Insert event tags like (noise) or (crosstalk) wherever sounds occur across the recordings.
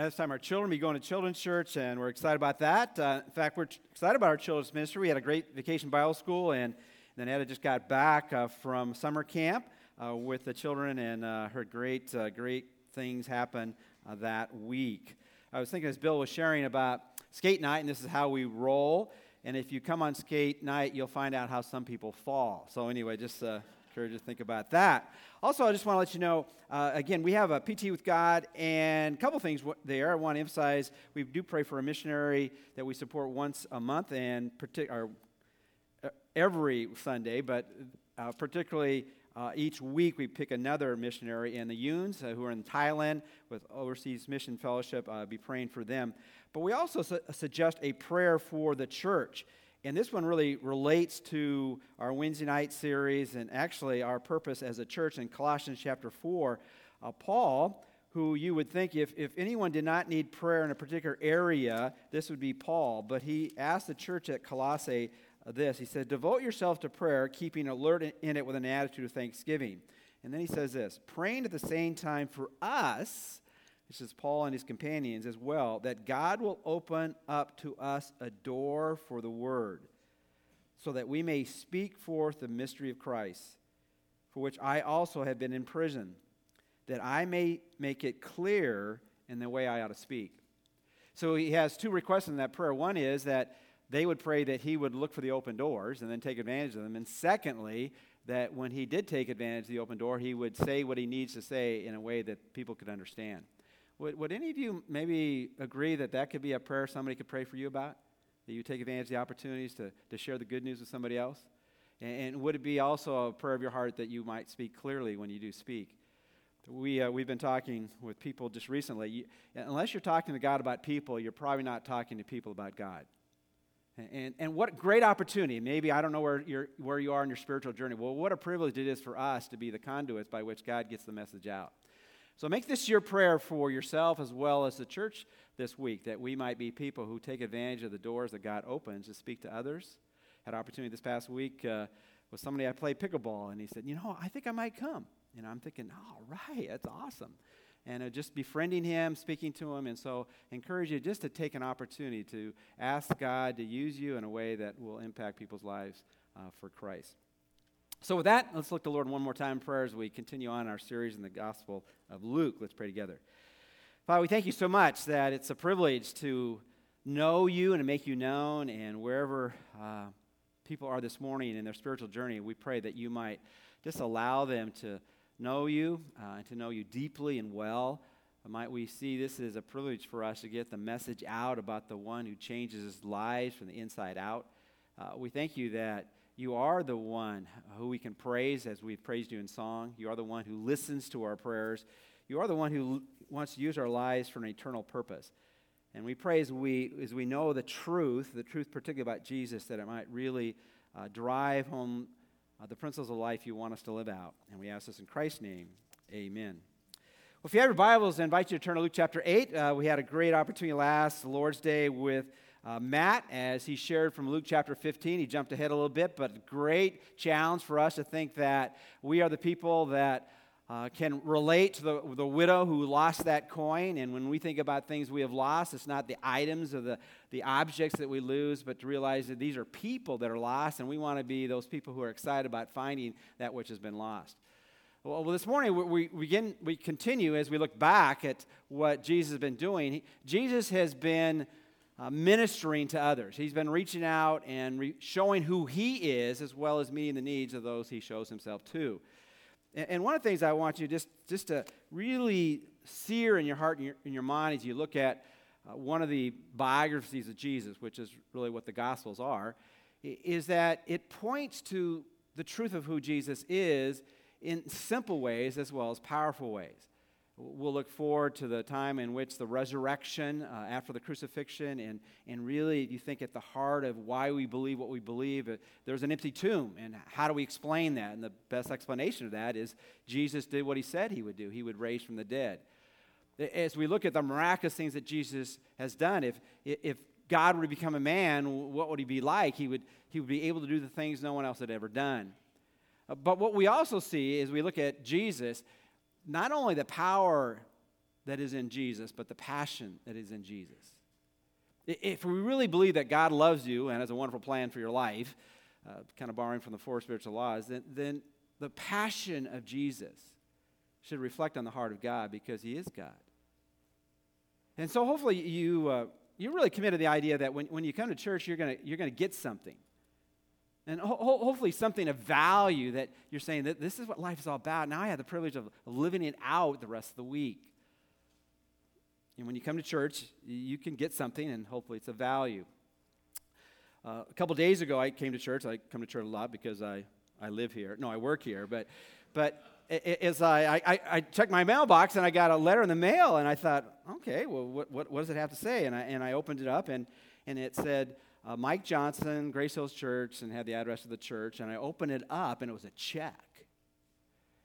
And this time, our children will be going to children's church, and we're excited about that. Uh, in fact, we're excited about our children's ministry. We had a great vacation Bible school, and then Etta just got back uh, from summer camp uh, with the children and uh, heard great, uh, great things happen uh, that week. I was thinking as Bill was sharing about skate night, and this is how we roll. And if you come on skate night, you'll find out how some people fall. So, anyway, just encourage you to think about that. Also, I just want to let you know uh, again, we have a PT with God, and a couple things there. I want to emphasize we do pray for a missionary that we support once a month and partic- or, uh, every Sunday, but uh, particularly uh, each week we pick another missionary, and the Yuns uh, who are in Thailand with Overseas Mission Fellowship, uh, be praying for them. But we also su- suggest a prayer for the church. And this one really relates to our Wednesday night series and actually our purpose as a church in Colossians chapter 4. Uh, Paul, who you would think if, if anyone did not need prayer in a particular area, this would be Paul. But he asked the church at Colossae uh, this He said, Devote yourself to prayer, keeping alert in it with an attitude of thanksgiving. And then he says this praying at the same time for us this is Paul and his companions as well, that God will open up to us a door for the word, so that we may speak forth the mystery of Christ, for which I also have been in prison, that I may make it clear in the way I ought to speak. So he has two requests in that prayer. One is that they would pray that he would look for the open doors and then take advantage of them. And secondly, that when he did take advantage of the open door, he would say what he needs to say in a way that people could understand. Would, would any of you maybe agree that that could be a prayer somebody could pray for you about? That you take advantage of the opportunities to, to share the good news with somebody else? And, and would it be also a prayer of your heart that you might speak clearly when you do speak? We, uh, we've been talking with people just recently. You, unless you're talking to God about people, you're probably not talking to people about God. And, and, what great opportunity. Maybe I don't know where, you're, where you are in your spiritual journey. Well, what a privilege it is for us to be the conduits by which God gets the message out. So make this your prayer for yourself as well as the church this week that we might be people who take advantage of the doors that God opens to speak to others. Had opportunity this past week uh, with somebody I played pickleball, and he said, "You know, I think I might come." And I'm thinking, "All right, that's awesome." And uh, just befriending him, speaking to him, and so encourage you just to take an opportunity to ask God to use you in a way that will impact people's lives uh, for Christ. So, with that, let's look to the Lord one more time in prayer as we continue on our series in the Gospel of Luke. Let's pray together. Father, we thank you so much that it's a privilege to know you and to make you known. And wherever uh, people are this morning in their spiritual journey, we pray that you might just allow them to know you uh, and to know you deeply and well. Might we see this as a privilege for us to get the message out about the one who changes lives from the inside out? Uh, we thank you that you are the one who we can praise as we've praised you in song. You are the one who listens to our prayers. You are the one who wants to use our lives for an eternal purpose. And we pray as we, as we know the truth, the truth particularly about Jesus, that it might really uh, drive home uh, the principles of life you want us to live out. And we ask this in Christ's name. Amen. Well, if you have your Bibles, I invite you to turn to Luke chapter 8. Uh, we had a great opportunity last Lord's Day with uh, Matt, as he shared from Luke chapter 15, he jumped ahead a little bit, but great challenge for us to think that we are the people that uh, can relate to the, the widow who lost that coin. And when we think about things we have lost, it's not the items or the, the objects that we lose, but to realize that these are people that are lost, and we want to be those people who are excited about finding that which has been lost. Well, this morning we, begin, we continue as we look back at what Jesus has been doing. Jesus has been uh, ministering to others. He's been reaching out and re- showing who he is as well as meeting the needs of those he shows himself to. And, and one of the things I want you just, just to really sear in your heart and your, in your mind as you look at uh, one of the biographies of Jesus, which is really what the Gospels are, is that it points to the truth of who Jesus is in simple ways as well as powerful ways. We'll look forward to the time in which the resurrection uh, after the crucifixion, and, and really, you think at the heart of why we believe what we believe, uh, there's an empty tomb. And how do we explain that? And the best explanation of that is Jesus did what he said he would do, he would raise from the dead. As we look at the miraculous things that Jesus has done, if, if God were to become a man, what would he be like? He would, he would be able to do the things no one else had ever done. Uh, but what we also see as we look at Jesus not only the power that is in Jesus, but the passion that is in Jesus. If we really believe that God loves you and has a wonderful plan for your life, uh, kind of borrowing from the four spiritual laws, then, then the passion of Jesus should reflect on the heart of God because he is God. And so hopefully you, uh, you're really committed to the idea that when, when you come to church, you're going you're going to get something. And ho- hopefully something of value that you're saying that this is what life is all about. Now I have the privilege of living it out the rest of the week. And when you come to church, you can get something, and hopefully it's a value. Uh, a couple days ago, I came to church. I come to church a lot because I, I live here. No, I work here. But, but as I, I, I checked my mailbox and I got a letter in the mail, and I thought, okay, well, what, what, what does it have to say? And I, and I opened it up, and, and it said, uh, Mike Johnson, Grace Hills Church, and had the address of the church. And I opened it up, and it was a check.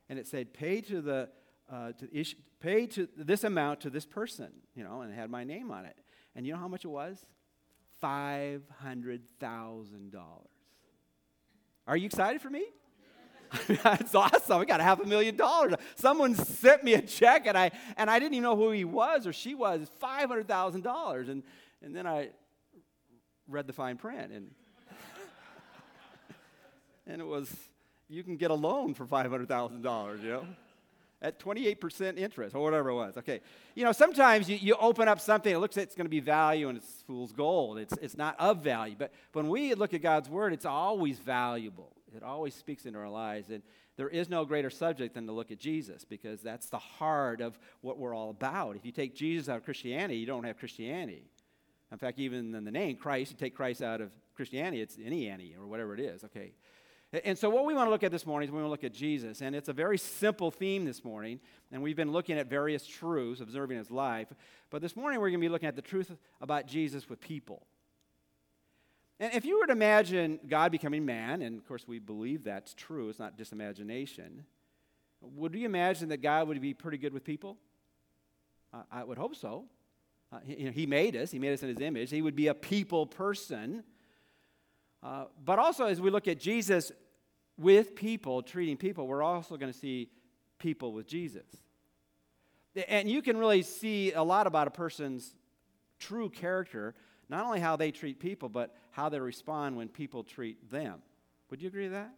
And it said, pay to the, uh, to issue, pay to this amount to this person, you know, and it had my name on it. And you know how much it was? $500,000. Are you excited for me? (laughs) That's awesome. I got a half a million dollars. Someone sent me a check and I and I didn't even know who he was or she was. It's five hundred thousand dollars. And and then I read the fine print and (laughs) and it was you can get a loan for five hundred thousand dollars, you know at 28% interest or whatever it was. Okay. You know, sometimes you, you open up something, it looks like it's going to be value and it's fool's gold. It's, it's not of value. But when we look at God's word, it's always valuable. It always speaks into our lives. And there is no greater subject than to look at Jesus because that's the heart of what we're all about. If you take Jesus out of Christianity, you don't have Christianity. In fact, even in the name Christ, you take Christ out of Christianity, it's any Annie or whatever it is. Okay. And so, what we want to look at this morning is we want to look at Jesus. And it's a very simple theme this morning. And we've been looking at various truths, observing his life. But this morning, we're going to be looking at the truth about Jesus with people. And if you were to imagine God becoming man, and of course, we believe that's true, it's not just imagination, would you imagine that God would be pretty good with people? I would hope so. Uh, he, you know, he made us, He made us in His image. He would be a people person. Uh, but also, as we look at Jesus with people, treating people, we're also going to see people with Jesus. And you can really see a lot about a person's true character, not only how they treat people, but how they respond when people treat them. Would you agree with that?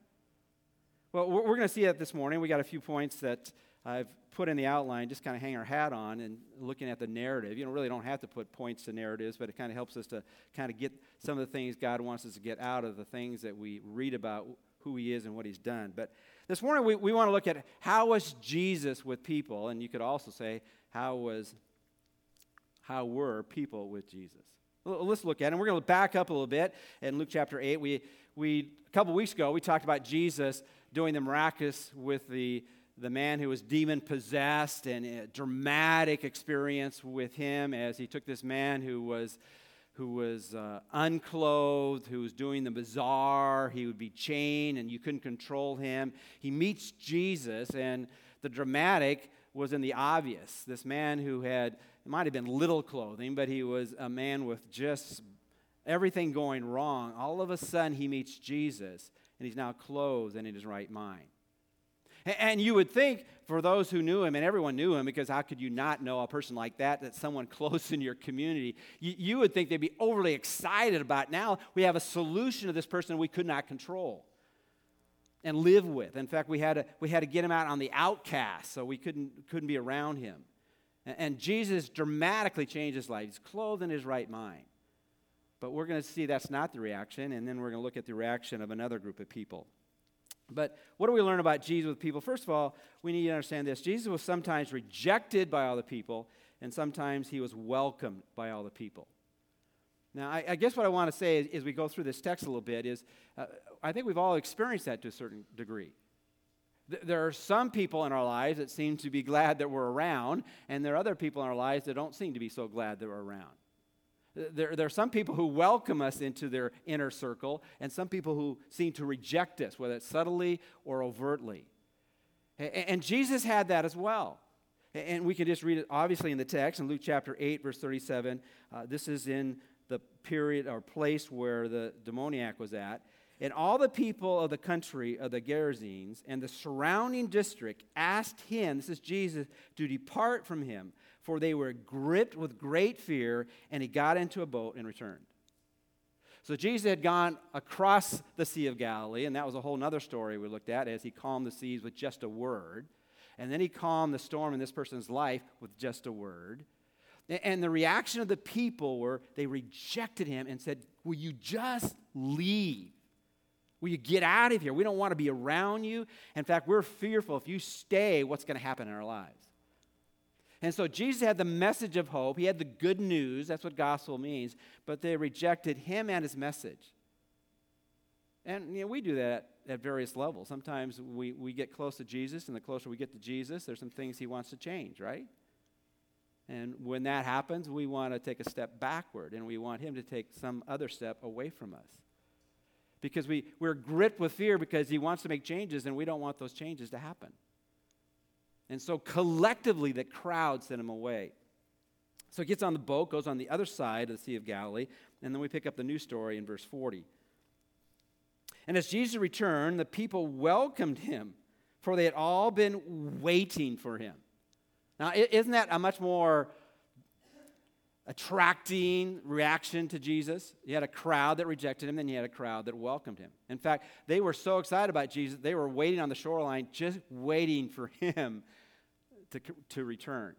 Well, we're going to see that this morning. We got a few points that I've put in the outline, just kind of hang our hat on and looking at the narrative. You know, really don't have to put points to narratives, but it kind of helps us to kind of get some of the things God wants us to get out of the things that we read about who he is and what he's done. But this morning we, we want to look at how was Jesus with people, and you could also say how was how were people with Jesus. Let's look at it. And we're going to back up a little bit in Luke chapter 8. We, we a couple weeks ago we talked about Jesus doing the miraculous with the the man who was demon possessed and a dramatic experience with him as he took this man who was who was uh, unclothed, who was doing the bizarre. He would be chained and you couldn't control him. He meets Jesus, and the dramatic was in the obvious. This man who had, it might have been little clothing, but he was a man with just everything going wrong. All of a sudden, he meets Jesus, and he's now clothed and in his right mind. And you would think for those who knew him, and everyone knew him, because how could you not know a person like that, that's someone (laughs) close in your community? You, would think they'd be overly excited about now we have a solution to this person we could not control and live with. In fact, we had to, we had to get him out on the outcast, so we couldn't, couldn't be around him. And, and Jesus dramatically changed his life. He's clothed in his right mind. But we're going to see that's not the reaction, and then we're going to look at the reaction of another group of people. But what do we learn about Jesus with people? First of all, we need to understand this Jesus was sometimes rejected by all the people, and sometimes he was welcomed by all the people. Now, I, I guess what I want to say as we go through this text a little bit is uh, I think we've all experienced that to a certain degree. Th- there are some people in our lives that seem to be glad that we're around, and there are other people in our lives that don't seem to be so glad that we're around. There, there are some people who welcome us into their inner circle, and some people who seem to reject us, whether it's subtly or overtly. And, and Jesus had that as well. And we can just read it obviously in the text in Luke chapter 8, verse 37. Uh, this is in the period or place where the demoniac was at. And all the people of the country of the Gerasenes and the surrounding district asked him, this is Jesus, to depart from him for they were gripped with great fear, and he got into a boat and returned. So Jesus had gone across the Sea of Galilee, and that was a whole other story we looked at as he calmed the seas with just a word. And then he calmed the storm in this person's life with just a word. And the reaction of the people were they rejected him and said, Will you just leave? Will you get out of here? We don't want to be around you. In fact, we're fearful if you stay, what's going to happen in our lives? And so Jesus had the message of hope. He had the good news. That's what gospel means. But they rejected him and his message. And you know, we do that at various levels. Sometimes we, we get close to Jesus, and the closer we get to Jesus, there's some things he wants to change, right? And when that happens, we want to take a step backward, and we want him to take some other step away from us. Because we, we're gripped with fear because he wants to make changes, and we don't want those changes to happen. And so collectively, the crowd sent him away. So he gets on the boat, goes on the other side of the Sea of Galilee, and then we pick up the new story in verse 40. And as Jesus returned, the people welcomed him, for they had all been waiting for him. Now, isn't that a much more attracting reaction to Jesus? You had a crowd that rejected him, then you had a crowd that welcomed him. In fact, they were so excited about Jesus, they were waiting on the shoreline, just waiting for him to, to return.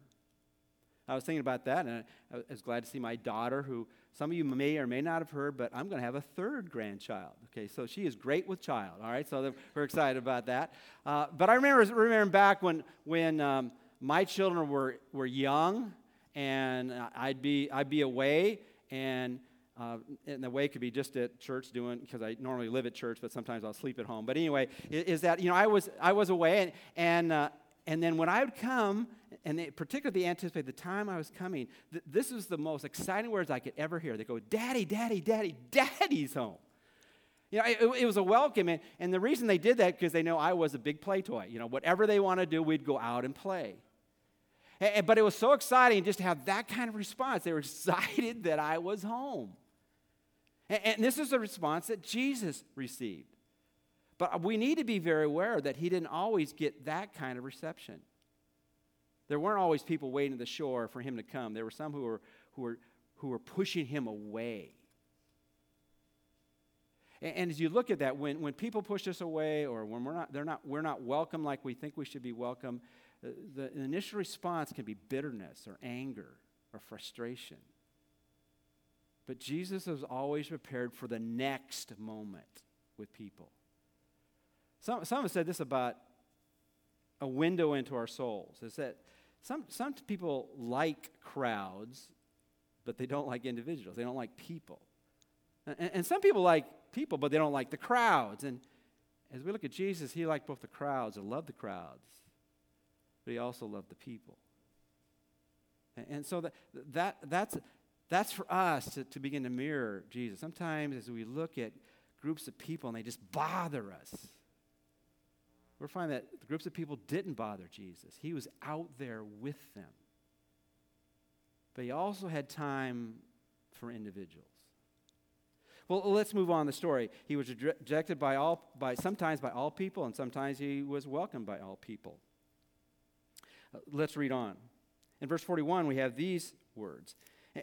I was thinking about that, and I was glad to see my daughter, who some of you may or may not have heard, but I'm going to have a third grandchild. Okay, so she is great with child. All right, so we're excited about that. Uh, but I remember remembering back when when um, my children were were young, and I'd be I'd be away, and uh, and the way could be just at church doing because I normally live at church, but sometimes I'll sleep at home. But anyway, is, that you know I was I was away, and and uh, and then when I would come, and they particularly anticipate the time I was coming, th- this is the most exciting words I could ever hear. They go, Daddy, Daddy, Daddy, Daddy's home. You know, it, it was a welcome. And, and the reason they did that because they know I was a big play toy. You know, whatever they want to do, we'd go out and play. And, but it was so exciting just to have that kind of response. They were (laughs) excited that I was home. And, and this is the response that Jesus received. But we need to be very aware that he didn't always get that kind of reception. There weren't always people waiting at the shore for him to come. There were some who were, who were, who were pushing him away. And, and as you look at that, when, when people push us away or when we're not, they're not, we're not welcome like we think we should be welcome, the, the initial response can be bitterness or anger or frustration. But Jesus was always prepared for the next moment with people. Some, some have said this about a window into our souls is that some, some people like crowds, but they don't like individuals. They don't like people. And, and some people like people, but they don't like the crowds. And as we look at Jesus, he liked both the crowds and loved the crowds, but he also loved the people. And, and so that, that, that's, that's for us to, to begin to mirror Jesus. Sometimes as we look at groups of people and they just bother us, we're finding that the groups of people didn't bother Jesus. He was out there with them. But he also had time for individuals. Well, let's move on the story. He was rejected by all, by sometimes by all people, and sometimes he was welcomed by all people. Uh, let's read on. In verse 41, we have these words.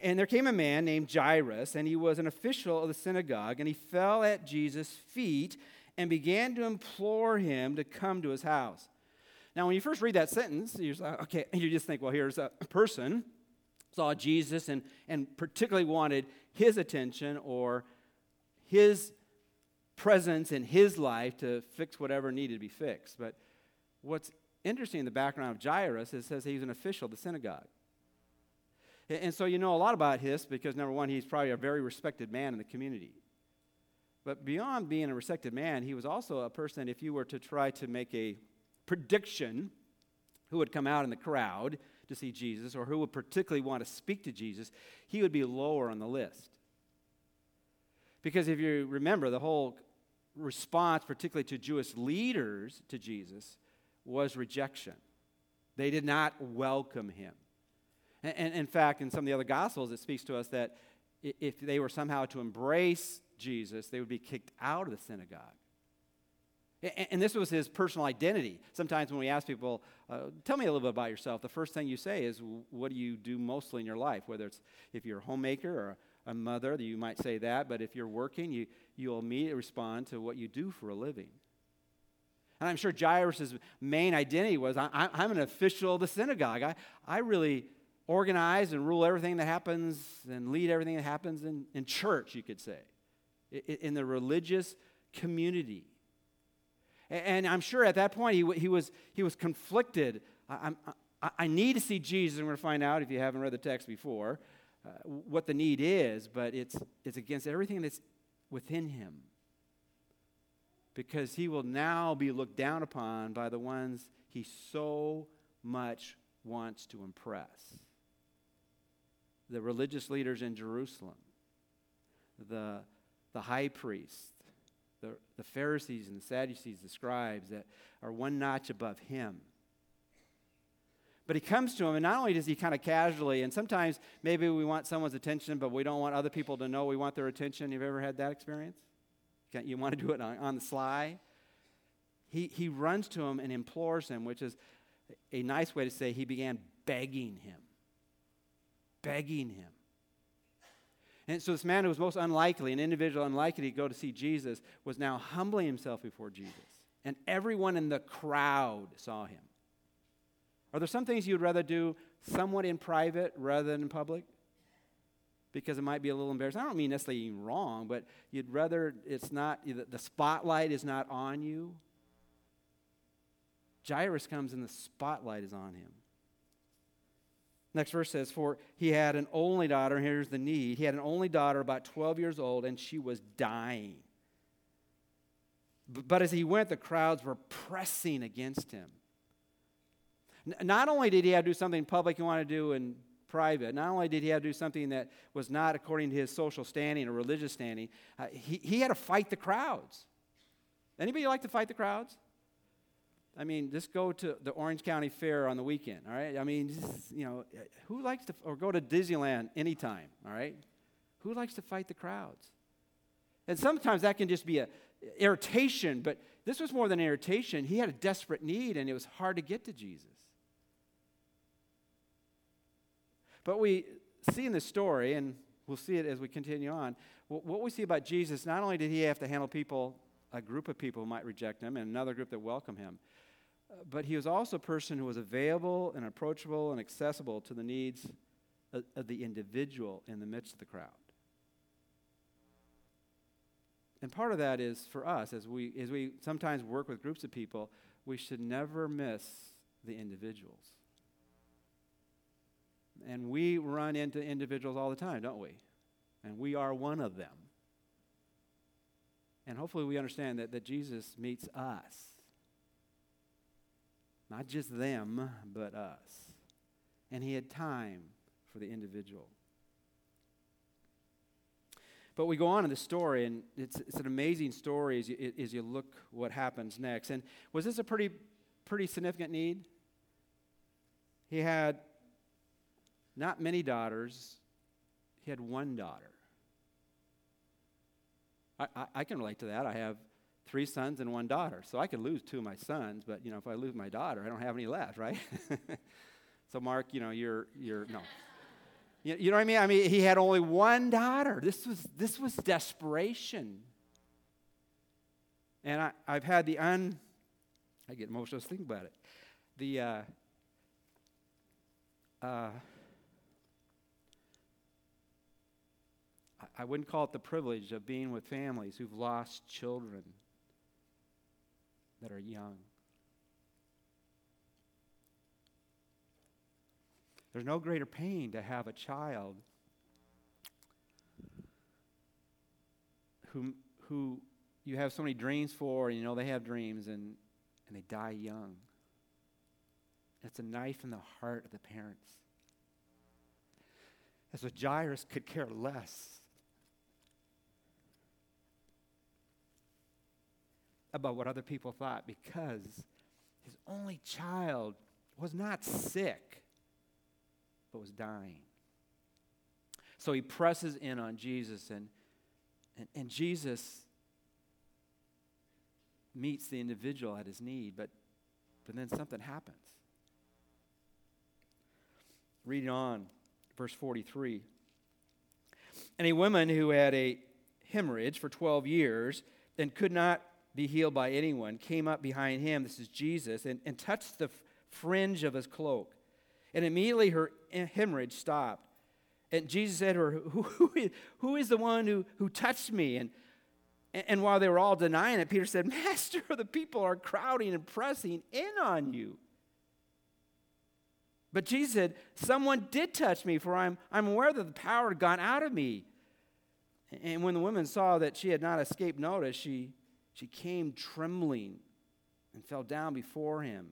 And there came a man named Jairus, and he was an official of the synagogue, and he fell at Jesus' feet and began to implore him to come to his house. Now, when you first read that sentence, you're like, okay, you just think, well, here's a person saw Jesus and, and particularly wanted his attention or his presence in his life to fix whatever needed to be fixed. But what's interesting in the background of Jairus is it says he's an official of the synagogue. And so you know a lot about his because, number one, he's probably a very respected man in the community. But beyond being a respected man, he was also a person, if you were to try to make a prediction who would come out in the crowd to see Jesus or who would particularly want to speak to Jesus, he would be lower on the list. Because if you remember, the whole response, particularly to Jewish leaders to Jesus, was rejection. They did not welcome him. And, in fact, in some of the other Gospels, it speaks to us that if they were somehow to embrace Jesus, they would be kicked out of the synagogue. And this was his personal identity. Sometimes when we ask people, uh, tell me a little bit about yourself, the first thing you say is, what do you do mostly in your life? Whether it's if you're a homemaker or a mother, you might say that, but if you're working, you, you'll immediately respond to what you do for a living. And I'm sure Jairus' main identity was I, am an official of the synagogue. I, I really organize and rule everything that happens and lead everything that happens in, in church, you could say, in, the religious community. And I'm sure at that point he, he, was, he was conflicted. I, I, I need to see Jesus. I'm going to find out if you haven't read the text before uh, what the need is, but it's, it's against everything that's within him. Because he will now be looked down upon by the ones he so much wants to impress the religious leaders in Jerusalem, the, the high priest, the, the Pharisees and the Sadducees, the scribes that are one notch above him. But he comes to him, and not only does he kind of casually, and sometimes maybe we want someone's attention, but we don't want other people to know we want their attention. You've ever had that experience? You want to do it on, on the sly? He, he runs to him and implores him, which is a nice way to say he began begging him. Begging him. And so this man who was most unlikely, an individual unlikely to go to see Jesus, was now humbling himself before Jesus. And everyone in the crowd saw him. Are there some things you'd rather do somewhat in private rather than in public? Because it might be a little embarrassing. I don't mean necessarily wrong, but you'd rather it's not, the spotlight is not on you. Jairus comes and the spotlight is on him. Next verse says, For he had an only daughter, and here's the need. He had an only daughter, about 12 years old, and she was dying. But as he went, the crowds were pressing against him. Not only did he have to do something public he wanted to do in private, not only did he have to do something that was not according to his social standing or religious standing, uh, he, he had to fight the crowds. Anybody like to fight the crowds? I mean, just go to the Orange County Fair on the weekend, all right? I mean, just, you know, who likes to, or go to Disneyland anytime, all right? Who likes to fight the crowds? And sometimes that can just be a irritation, but this was more than irritation. He had a desperate need, and it was hard to get to Jesus. But we see in the story, and we'll see it as we continue on, what we see about Jesus, not only did he have to handle people, a group of people who might reject him, and another group that welcome him, but he was also a person who was available and approachable and accessible to the needs of, the individual in the midst of the crowd. And part of that is for us, as we, as we sometimes work with groups of people, we should never miss the individuals. And we run into individuals all the time, don't we? And we are one of them. And hopefully we understand that, that Jesus meets us not just them, but us. And he had time for the individual. But we go on in the story, and it's, it's an amazing story as you, as you look what happens next. And was this a pretty, pretty significant need? He had not many daughters, he had one daughter. I, I, I can relate to that. I have three sons and one daughter. So I could lose two of my sons, but you know, if I lose my daughter, I don't have any left, right? (laughs) so Mark, you know, you're you're no. You, you know what I mean? I mean, he had only one daughter. This was this was desperation. And I, I've had the un I get emotional just thinking about it. The uh, uh, I wouldn't call it the privilege of being with families who've lost children that are young. There's no greater pain to have a child who, who you have so many dreams for, and you know they have dreams, and, and they die young. It's a knife in the heart of the parents. As so Jairus could care less about what other people thought because his only child was not sick, but was dying. So he presses in on Jesus, and, and, and Jesus meets the individual at his need, but, but then something happens. Reading on, verse 43. And a woman who had a hemorrhage for 12 years and could not be healed by anyone came up behind him, this is Jesus, and, and touched the fringe of his cloak. And immediately her eh, hemorrhage stopped. And Jesus said to her, Who, (laughs) who, is, who is the one who, who touched me? And, and while they were all denying it, Peter said, (laughs) Master, the people are crowding and pressing in on you. But Jesus said, Someone did touch me, for I'm, I'm aware that the power had gone out of me. And when the woman saw that she had not escaped notice, she, she came trembling and fell down before him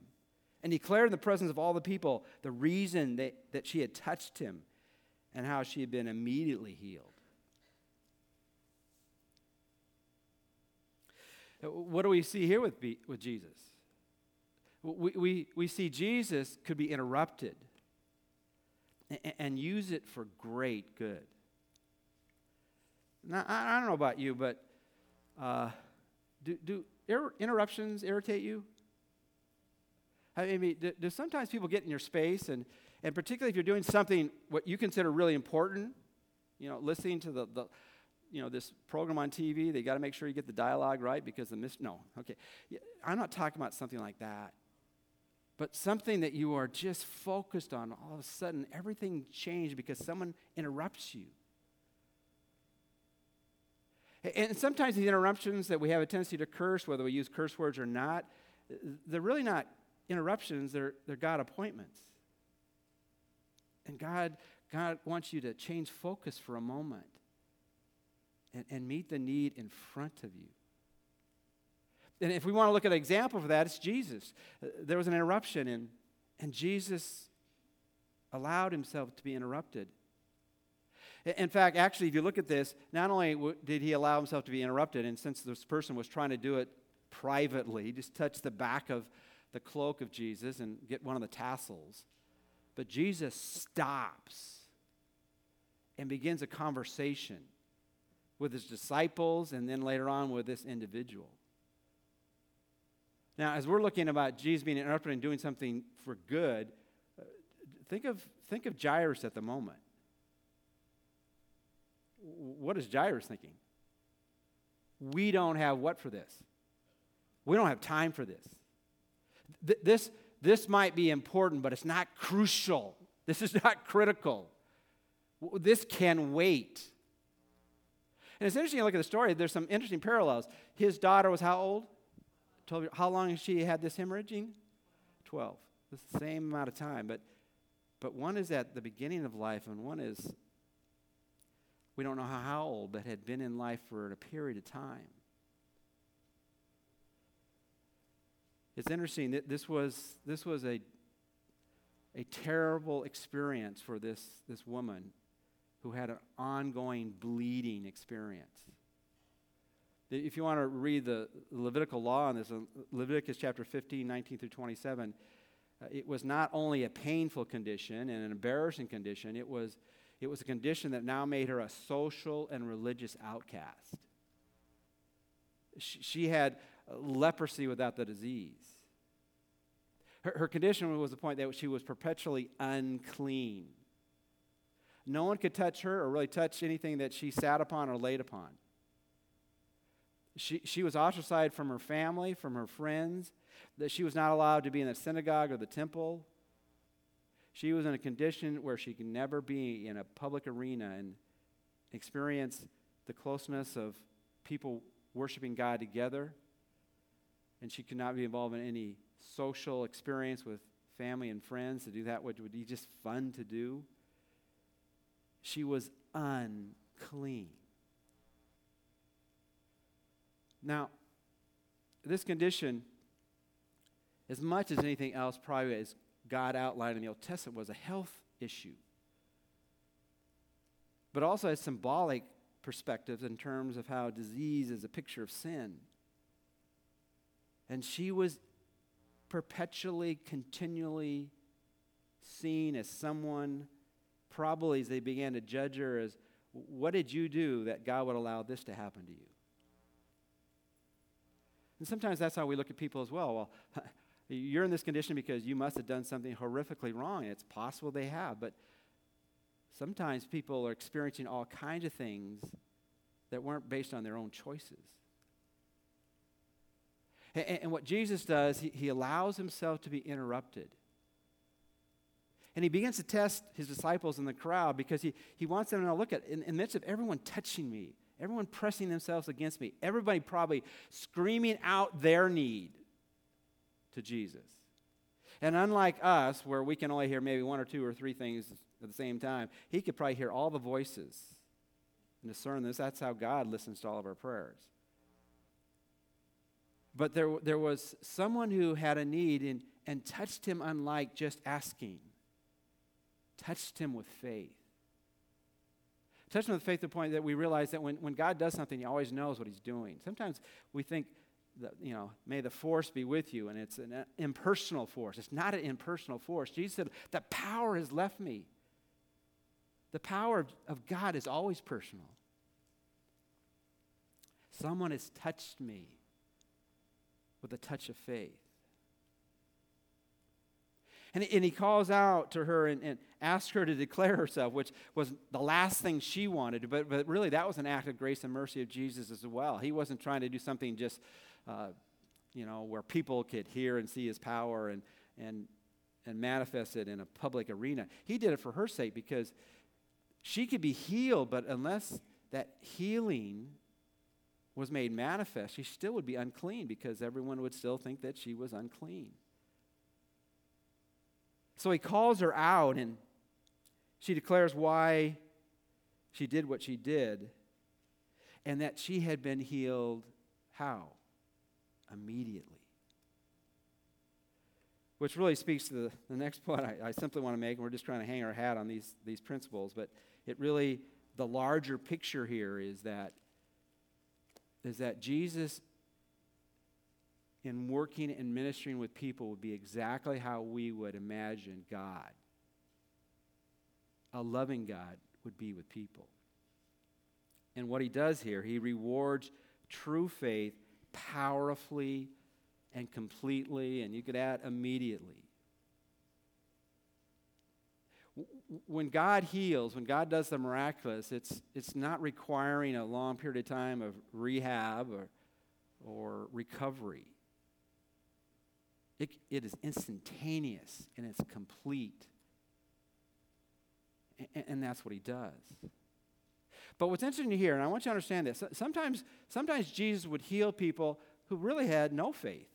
and declared in the presence of all the people the reason that, that she had touched him and how she had been immediately healed. What do we see here with, with Jesus? We, we, we see Jesus could be interrupted and, and use it for great good. Now, I, I don't know about you, but uh, do, do interruptions irritate you? I mean, do, do, sometimes people get in your space, and, and particularly if you're doing something what you consider really important, you know, listening to the, the you know, this program on TV, they got to make sure you get the dialogue right because the mis- no, okay. I'm not talking about something like that, but something that you are just focused on. All of a sudden, everything changed because someone interrupts you. And sometimes these interruptions that we have a tendency to curse, whether we use curse words or not, they're really not interruptions, they're, they're God appointments. And God, God wants you to change focus for a moment and, and meet the need in front of you. And if we want to look at an example for that, it's Jesus. There was an interruption, and, and Jesus allowed himself to be interrupted. In fact, actually, if you look at this, not only did he allow himself to be interrupted, and since this person was trying to do it privately, just touch the back of the cloak of Jesus and get one of the tassels, but Jesus stops and begins a conversation with his disciples and then later on with this individual. Now, as we're looking about Jesus being interrupted and doing something for good, uh, think of, think of Jairus at the moment what is Jairus thinking? We don't have what for this? We don't have time for this. Th- this, this might be important, but it's not crucial. This is not critical. This can wait. And it's interesting to look at the story. There's some interesting parallels. His daughter was how old? 12. How long has she had this hemorrhaging? 12. It's the same amount of time. But, but one is at the beginning of life, and one is we don't know how old, but had been in life for a period of time. It's interesting that this was, this was a, a terrible experience for this, this woman who had an ongoing bleeding experience. If you want to read the Levitical law on this, uh, Leviticus chapter 15, 19 through 27, uh, it was not only a painful condition and an embarrassing condition, it was it was a condition that now made her a social and religious outcast. She, she had uh, leprosy without the disease. Her, her condition was the point that she was perpetually unclean. No one could touch her or really touch anything that she sat upon or laid upon. She, she was ostracized from her family, from her friends, that she was not allowed to be in the synagogue or the temple. She was in a condition where she could never be in a public arena and experience the closeness of people worshiping God together. And she could not be involved in any social experience with family and friends to do that, which would be just fun to do. She was unclean. Now, this condition, as much as anything else, probably is God outlined in the Old Testament was a health issue, but also has symbolic perspectives in terms of how disease is a picture of sin. And she was perpetually, continually seen as someone, probably as they began to judge her, as what did you do that God would allow this to happen to you? And sometimes that's how we look at people as well. Well, (laughs) you're in this condition because you must have done something horrifically wrong. It's possible they have, but sometimes people are experiencing all kinds of things that weren't based on their own choices. And, and what Jesus does, he, he allows himself to be interrupted. And he begins to test his disciples in the crowd because he, he wants them to look at, in, in the midst of everyone touching me, everyone pressing themselves against me, everybody probably screaming out their need to Jesus. And unlike us, where we can only hear maybe one or two or three things at the same time, he could probably hear all the voices and discern this. That's how God listens to all of our prayers. But there, there was someone who had a need and, and touched him unlike just asking, touched him with faith. Touched him with faith the point that we realize that when, when God does something, he always knows what he's doing. Sometimes we think, that, you know, may the force be with you, and it's an uh, impersonal force. It's not an impersonal force. Jesus said, the power has left me. The power of, of God is always personal. Someone has touched me with a touch of faith. And, and he calls out to her and, and asks her to declare herself, which was the last thing she wanted. But, but really, that was an act of grace and mercy of Jesus as well. He wasn't trying to do something just, uh, you know, where people could hear and see his power and, and, and manifest it in a public arena. He did it for her sake because she could be healed, but unless that healing was made manifest, she still would be unclean because everyone would still think that she was unclean. So he calls her out and she declares why she did what she did and that she had been healed how? Immediately. Which really speaks to the, the next point I, I simply want to make, and we're just trying to hang our hat on these, these principles, but it really, the larger picture here is that is that Jesus, in working and ministering with people, would be exactly how we would imagine God. A loving God would be with people. And what he does here, he rewards true faith powerfully and completely, and you could add immediately when God heals, when God does the miraculous, it's, it's not requiring a long period of time of rehab or, or recovery. It, it is instantaneous and it's complete. And, and that's what he does. But what's interesting here, and I want you to understand this, sometimes, sometimes Jesus would heal people who really had no faith.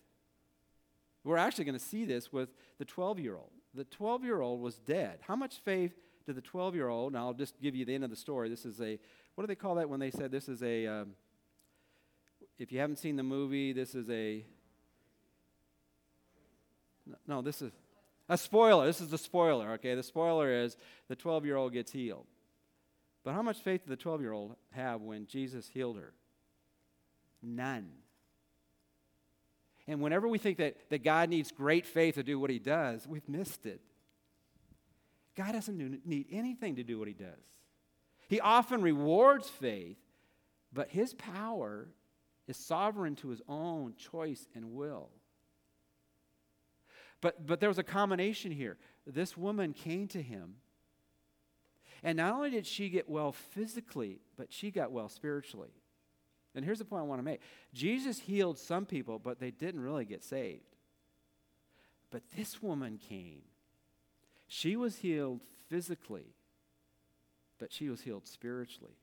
We're actually going to see this with the 12 year old the 12 year old was dead. How much faith did the 12 year old, and I'll just give you the end of the story. This is a, what do they call that when they said this is a, um, if you haven't seen the movie, this is a, no, this is a spoiler. This is the spoiler, okay? The spoiler is the 12 year old gets healed. But how much faith did the 12 year old have when Jesus healed her? None. And whenever we think that, that God needs great faith to do what he does, we've missed it. God doesn't need anything to do what he does. He often rewards faith, but his power is sovereign to his own choice and will. But, but there was a combination here. This woman came to him, and not only did she get well physically, but she got well spiritually. And here's the point I want to make Jesus healed some people, but they didn't really get saved. But this woman came. She was healed physically, but she was healed spiritually.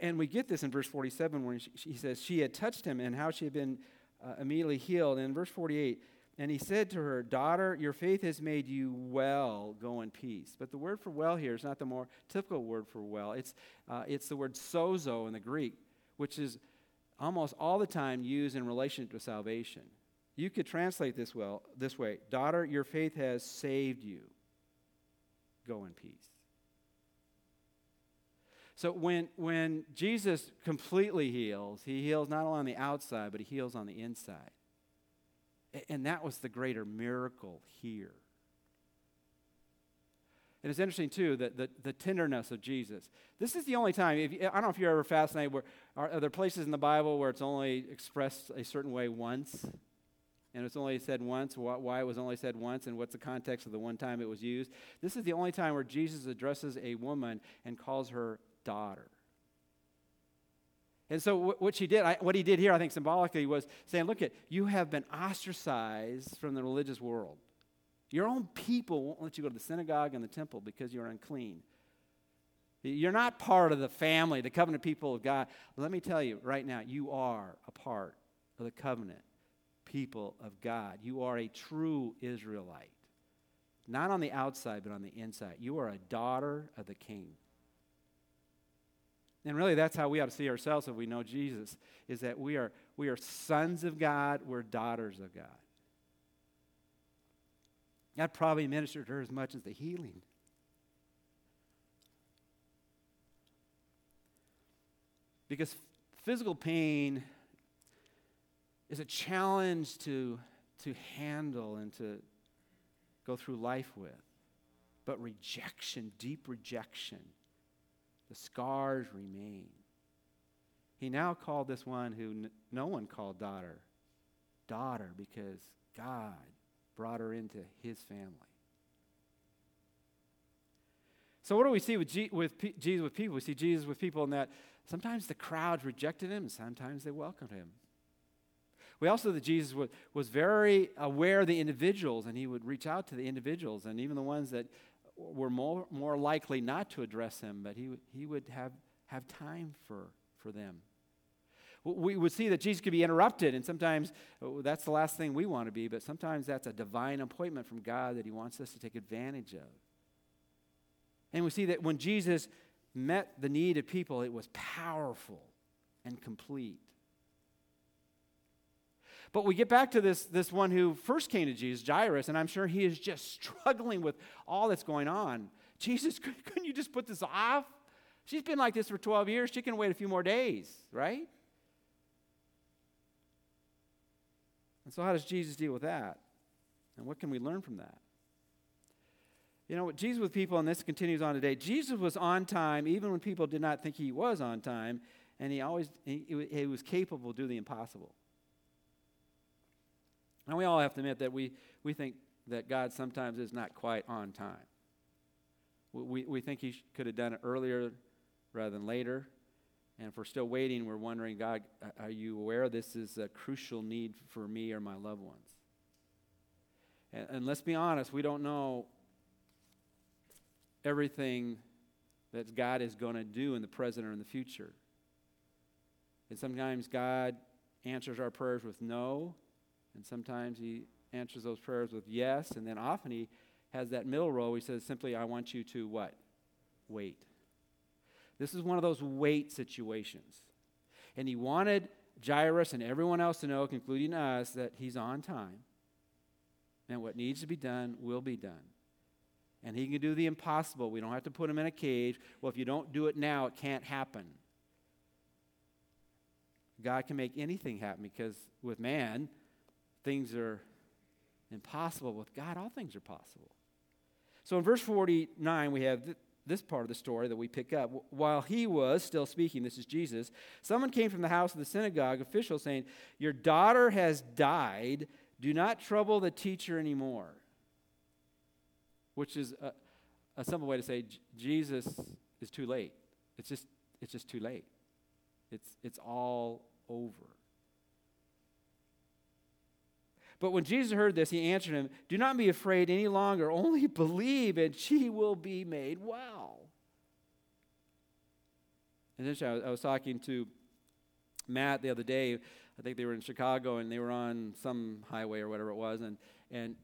And we get this in verse 47 when he says, She had touched him and how she had been uh, immediately healed. And in verse 48, and he said to her, Daughter, your faith has made you well. Go in peace. But the word for well here is not the more typical word for well. It's, uh, it's the word sozo in the Greek, which is almost all the time used in relation to salvation. You could translate this well this way Daughter, your faith has saved you. Go in peace. So when, when Jesus completely heals, he heals not only on the outside, but he heals on the inside. And that was the greater miracle here. And it's interesting, too, that the, the tenderness of Jesus. This is the only time, if, I don't know if you're ever fascinated, where, are, are there places in the Bible where it's only expressed a certain way once? And it's only said once, why it was only said once, and what's the context of the one time it was used. This is the only time where Jesus addresses a woman and calls her daughter. And so what she did, I, what he did here, I think symbolically, was saying, look at, you have been ostracized from the religious world. Your own people won't let you go to the synagogue and the temple because you're unclean. You're not part of the family, the covenant people of God. Let me tell you right now, you are a part of the covenant people of God. You are a true Israelite. Not on the outside, but on the inside. You are a daughter of the king. And really, that's how we ought to see ourselves if we know Jesus, is that we are, we are sons of God, we're daughters of God. That probably ministered to her as much as the healing. Because physical pain is a challenge to, to handle and to go through life with. But rejection, deep rejection, the scars remain. He now called this one who n- no one called daughter, daughter, because God brought her into his family. So, what do we see with, G- with P- Jesus with people? We see Jesus with people in that sometimes the crowds rejected him, and sometimes they welcomed him. We also that Jesus was, was very aware of the individuals, and he would reach out to the individuals, and even the ones that were more, more likely not to address him, but he, he would have, have time for, for them. We would see that Jesus could be interrupted, and sometimes oh, that's the last thing we want to be, but sometimes that's a divine appointment from God that he wants us to take advantage of. And we see that when Jesus met the need of people, it was powerful and complete. But we get back to this, this one who first came to Jesus, Jairus, and I'm sure he is just (laughs) struggling with all that's going on. Jesus, (laughs) couldn't you just put this off? She's been like this for 12 years. She can wait a few more days, right? And so, how does Jesus deal with that? And what can we learn from that? You know, what Jesus with people, and this continues on today. Jesus was on time even when people did not think he was on time, and he always he, he was capable of doing the impossible. And we all have to admit that we, we think that God sometimes is not quite on time. We, we think He could have done it earlier rather than later. And if we're still waiting, we're wondering, God, are you aware this is a crucial need for me or my loved ones? And, and let's be honest, we don't know everything that God is going to do in the present or in the future. And sometimes God answers our prayers with no, and sometimes he answers those prayers with yes. And then often he has that middle row. He says simply, I want you to what? Wait. This is one of those wait situations. And he wanted Jairus and everyone else to know, including us, that he's on time. And what needs to be done will be done. And he can do the impossible. We don't have to put him in a cage. Well, if you don't do it now, it can't happen. God can make anything happen because with man, things are impossible. With God, all things are possible. So in verse 49, we have th- this part of the story that we pick up. While he was still speaking, this is Jesus, someone came from the house of the synagogue official saying, Your daughter has died. Do not trouble the teacher anymore. Which is a, a simple way to say Jesus is too late. It's just, it's just too late. It's, it's all over. But when Jesus heard this, he answered him, Do not be afraid any longer, only believe, and she will be made well. And then I was talking to Matt the other day. I think they were in Chicago and they were on some highway or whatever it was, and, and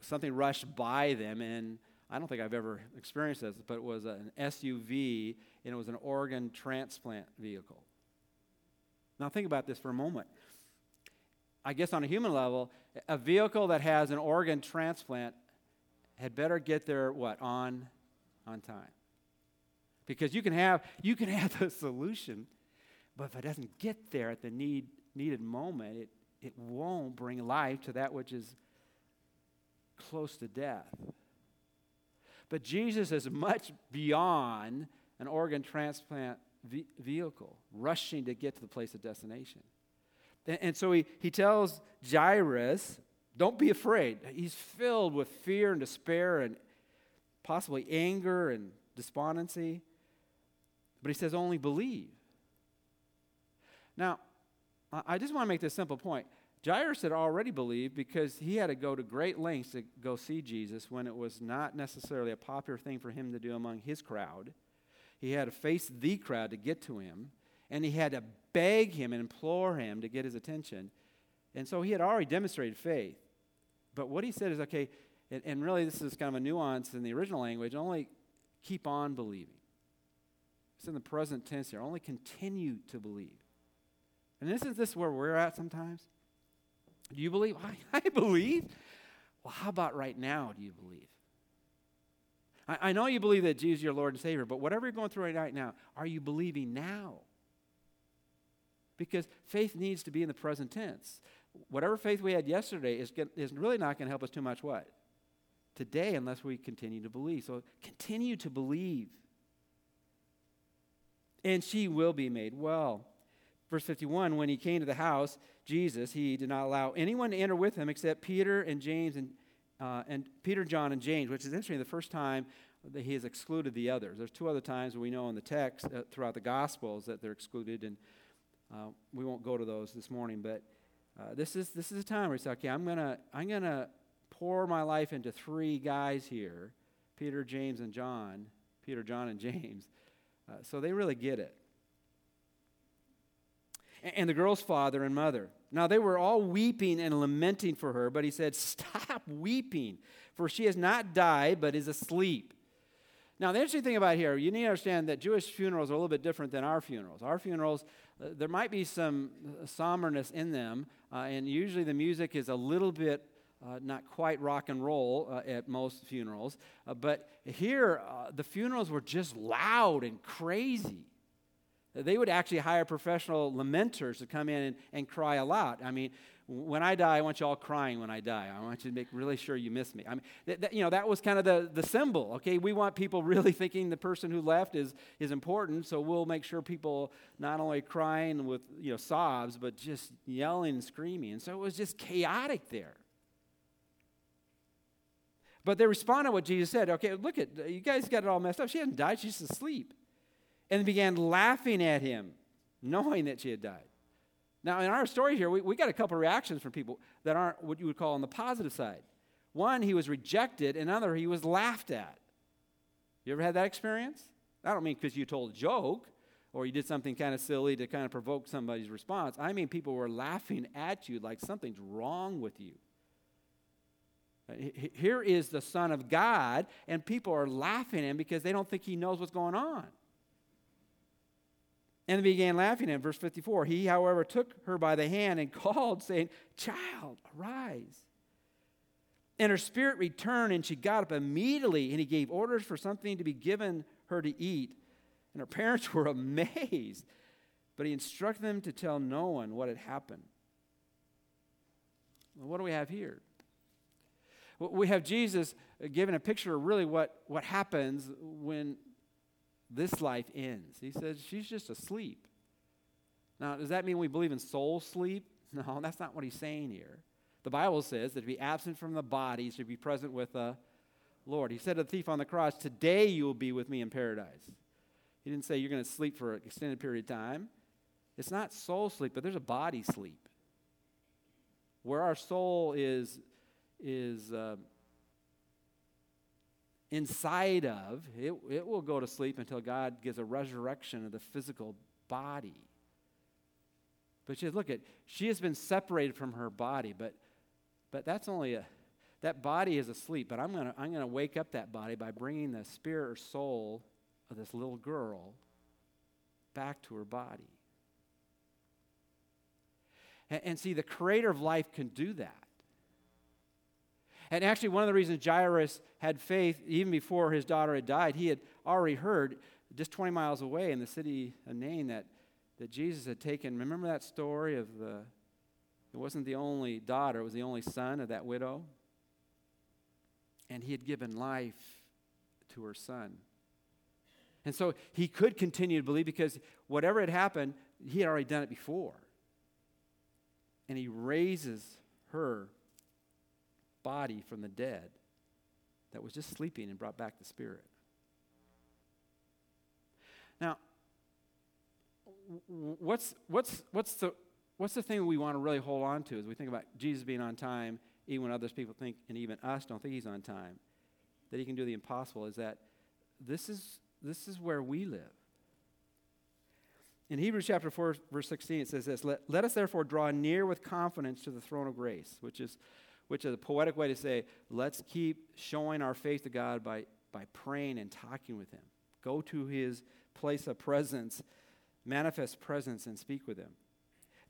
something rushed by them. And I don't think I've ever experienced this, but it was an SUV and it was an organ transplant vehicle. Now, think about this for a moment. I guess on a human level, a vehicle that has an organ transplant had better get there what on on time. Because you can have you can have the solution, but if it doesn't get there at the need needed moment, it, it won't bring life to that which is close to death. But Jesus is much beyond an organ transplant ve- vehicle, rushing to get to the place of destination. And, so he, he tells Jairus, don't be afraid. He's filled with fear and despair and possibly anger and despondency. But he says, only believe. Now, I just want to make this simple point. Jairus had already believed because he had to go to great lengths to go see Jesus when it was not necessarily a popular thing for him to do among his crowd. He had to face the crowd to get to him, and he had to beg him and implore him to get his attention. And so he had already demonstrated faith. But what he said is okay, and, and really this is kind of a nuance in the original language only keep on believing. It's in the present tense here. Only continue to believe. And this is this where we're at sometimes. Do you believe? I, (laughs) I believe. Well, how about right now? Do you believe? I, I know you believe that Jesus is your Lord and Savior, but whatever you're going through right now, are you believing now? Because faith needs to be in the present tense. Whatever faith we had yesterday is, get, is really not going to help us too much what? Today, unless we continue to believe. So continue to believe. And she will be made well. Verse 51 When he came to the house, Jesus, he did not allow anyone to enter with him except Peter and James and, uh, and Peter, John, and James, which is interesting. The first time that he has excluded the others. There's two other times we know in the text uh, throughout the Gospels that they're excluded, and uh, we won't go to those this morning. But uh, this is this is a time where he said, "Okay, I'm gonna I'm gonna pour my life into three guys here: Peter, James, and John. Peter, John, and (laughs) James. Uh, so they really get it." and the girl's father and mother. Now they were all weeping and lamenting for her, but he said, Stop weeping, for she has not died, but is asleep. Now, the interesting thing about here, you need to understand that Jewish funerals are a little bit different than our funerals. Our funerals, uh, there might be some uh, somberness in them, uh, and usually the music is a little bit uh, not quite rock and roll uh, at most funerals. Uh, but here, the funerals were just loud and crazy. They would actually hire professional lamenters to come in and, and cry a lot. I mean, when I die, I want you all crying when I die. I want you to make really sure you miss me. I mean, that, that, you know, that was kind of the, the symbol, okay? We want people really (laughs) thinking the person who left is, is important, so we'll make sure people not only crying with, you know, sobs, but just yelling and screaming. And so it was just chaotic there. But they responded to what Jesus said. Okay, look at, you guys got it all messed up. She hasn't died, she's asleep and began laughing at him, knowing that she had died. Now, in our story here, we, we got a couple of reactions from people that aren't what you would call on the positive side. One, he was rejected, and another, he was laughed at. You ever had that experience? I don't mean because you told a joke or you did something kind of silly to kind of provoke somebody's response. I mean, people were laughing at you like something's wrong with you. Uh, here is the Son of God, and people are laughing at him because they don't think he knows what's going on. And they began laughing at him. Verse 54 He, however, took her by the hand and (laughs) called, saying, Child, arise. And her spirit returned, and she got up immediately, and he gave orders for something to be given her to eat. And her (laughs) parents were amazed, but he instructed them to tell no one what had happened. Well, what do we have here? We have Jesus giving a picture of really what, what happens when this life ends. He says she's just asleep. Now, does that mean we believe in soul sleep? (laughs) No, that's not what he's saying here. The Bible says that to be absent from the body should be present with the Lord. He said to the thief on the cross, Today you will be with me in paradise. He didn't say you're going to sleep for an extended period of time. It's not soul sleep, but there's a body sleep. Where our soul is, is uh, inside of, it, it will go to sleep until God gives a resurrection of the physical body. But she look at she has been separated from her body, but but that's only a that body is asleep. But I'm gonna I'm gonna wake up that body by bringing the spirit or soul of this little girl back to her body. And, and see, the Creator of life can do that. And actually, one of the reasons Jairus had faith, even before his daughter had died, he had already heard just 20 miles away in the city of Nain that, that Jesus had taken. Remember that story of the, it wasn't the only daughter, it was the only son of that widow? And he had given life to her son. And so he could continue to believe because whatever had happened, he had already done it before. And he raises her body from the dead that was just sleeping and brought back the spirit. Now, what's, what's, what's, the, what's the thing we want to really hold on to as we think about Jesus being on time, even when others people think, and even us don't think he's on time, that he can do the impossible, is that this is, this is where we live. In Hebrews chapter 4, verse 16, it says this let, let us therefore draw near with confidence to the throne of grace, which is, which is a poetic way to say, let's keep showing our faith to God by, by praying and talking with Him. Go to His place of presence, manifest presence, and speak with Him.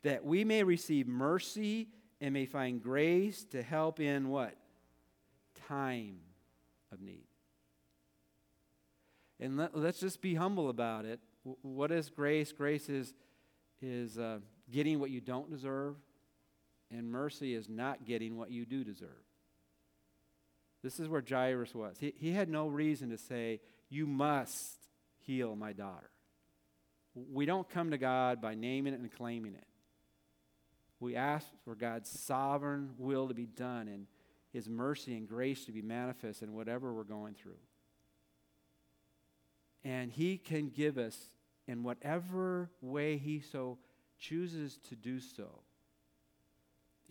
That we may receive mercy and may find grace to help in what? Time of need. And let, us just be humble about it. What is grace? Grace is, is uh, getting what you don't deserve, and mercy is not getting what you do deserve. This is where Jairus was. He, he had no reason to say, You must heal my daughter. We don't come to God by naming it and claiming it. We ask for God's sovereign will to be done and His mercy and grace to be manifest in whatever we're going through. And He can give us, in whatever way He so chooses to do so,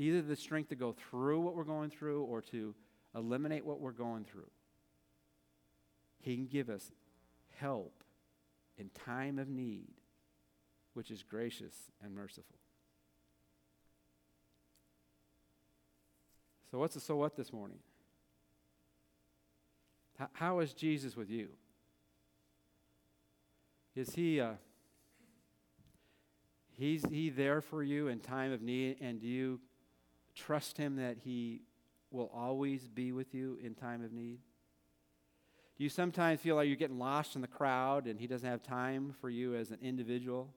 either the strength to go through what we're going through or to eliminate what we're going through. He can give us help in time of need, which is gracious and merciful. So, what's the so what this morning? How, is Jesus with you? Is he, uh, he's he there for you in time of need, and do you trust him that he will always be with you in time of need? Do you sometimes feel like you're getting lost in the crowd and he doesn't have time for you as an individual?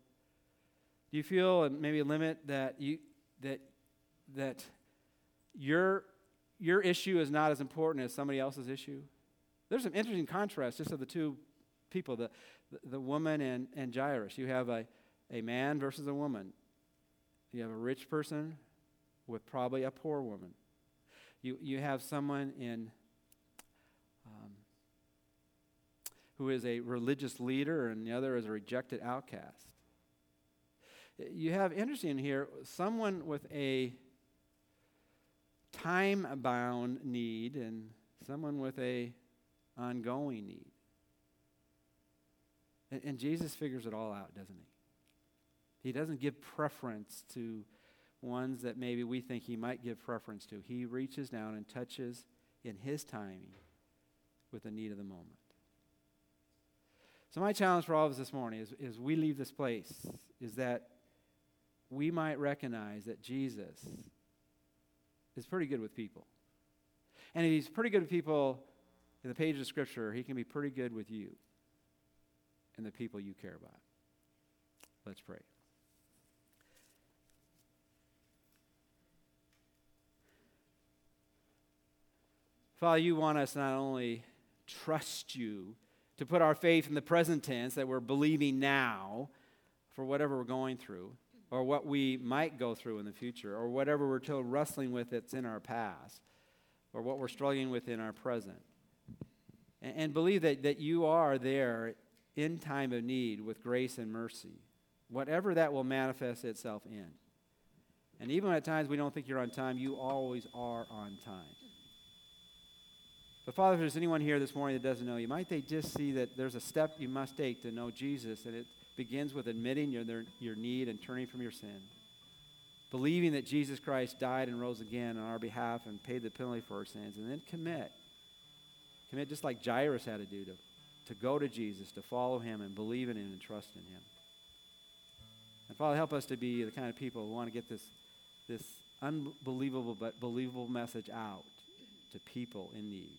Do you feel maybe a limit that you that that your your issue is not as important as somebody else's issue? There's some interesting contrast just of the two people, the, the, the woman and, and Jairus. You have a, a man versus a woman. You have a rich person with probably a poor woman. You, you have someone in um, who is a religious leader, and the other is a rejected outcast. You have interesting here someone with a time bound need and someone with a ongoing need. And, and, Jesus figures it all out, doesn't he? He doesn't give preference to ones that maybe we think he might give preference to. He reaches down and touches in his timing with the need of the moment. So, my challenge for all of us this morning is, is we leave this place is that we might recognize that Jesus is pretty good with people. And if he's pretty good with people in the pages of Scripture, he can be pretty good with you and the people you care about. Let's pray. Father, you want us not only trust you to put our faith in the present tense that we're believing now for whatever we're going through or what we might go through in the future or whatever we're still wrestling with that's in our past or what we're struggling with in our present. And, and believe that, that you are there in time of need with grace and mercy, whatever that will manifest itself in. And even at times we don't think you're on time, you always are on time. But Father, if there's anyone here this morning that doesn't know you, might they just see that there's a step you must take to know Jesus, and it begins with admitting your, your need and turning from your sin. Believing that Jesus Christ died and rose again on our behalf and paid the penalty for our sins, and then commit. Commit just like Jairus had to do to, to go to Jesus, to follow him and believe in him and trust in him. And Father, help us to be the kind of people who want to get this, this unbelievable but believable message out to people in need.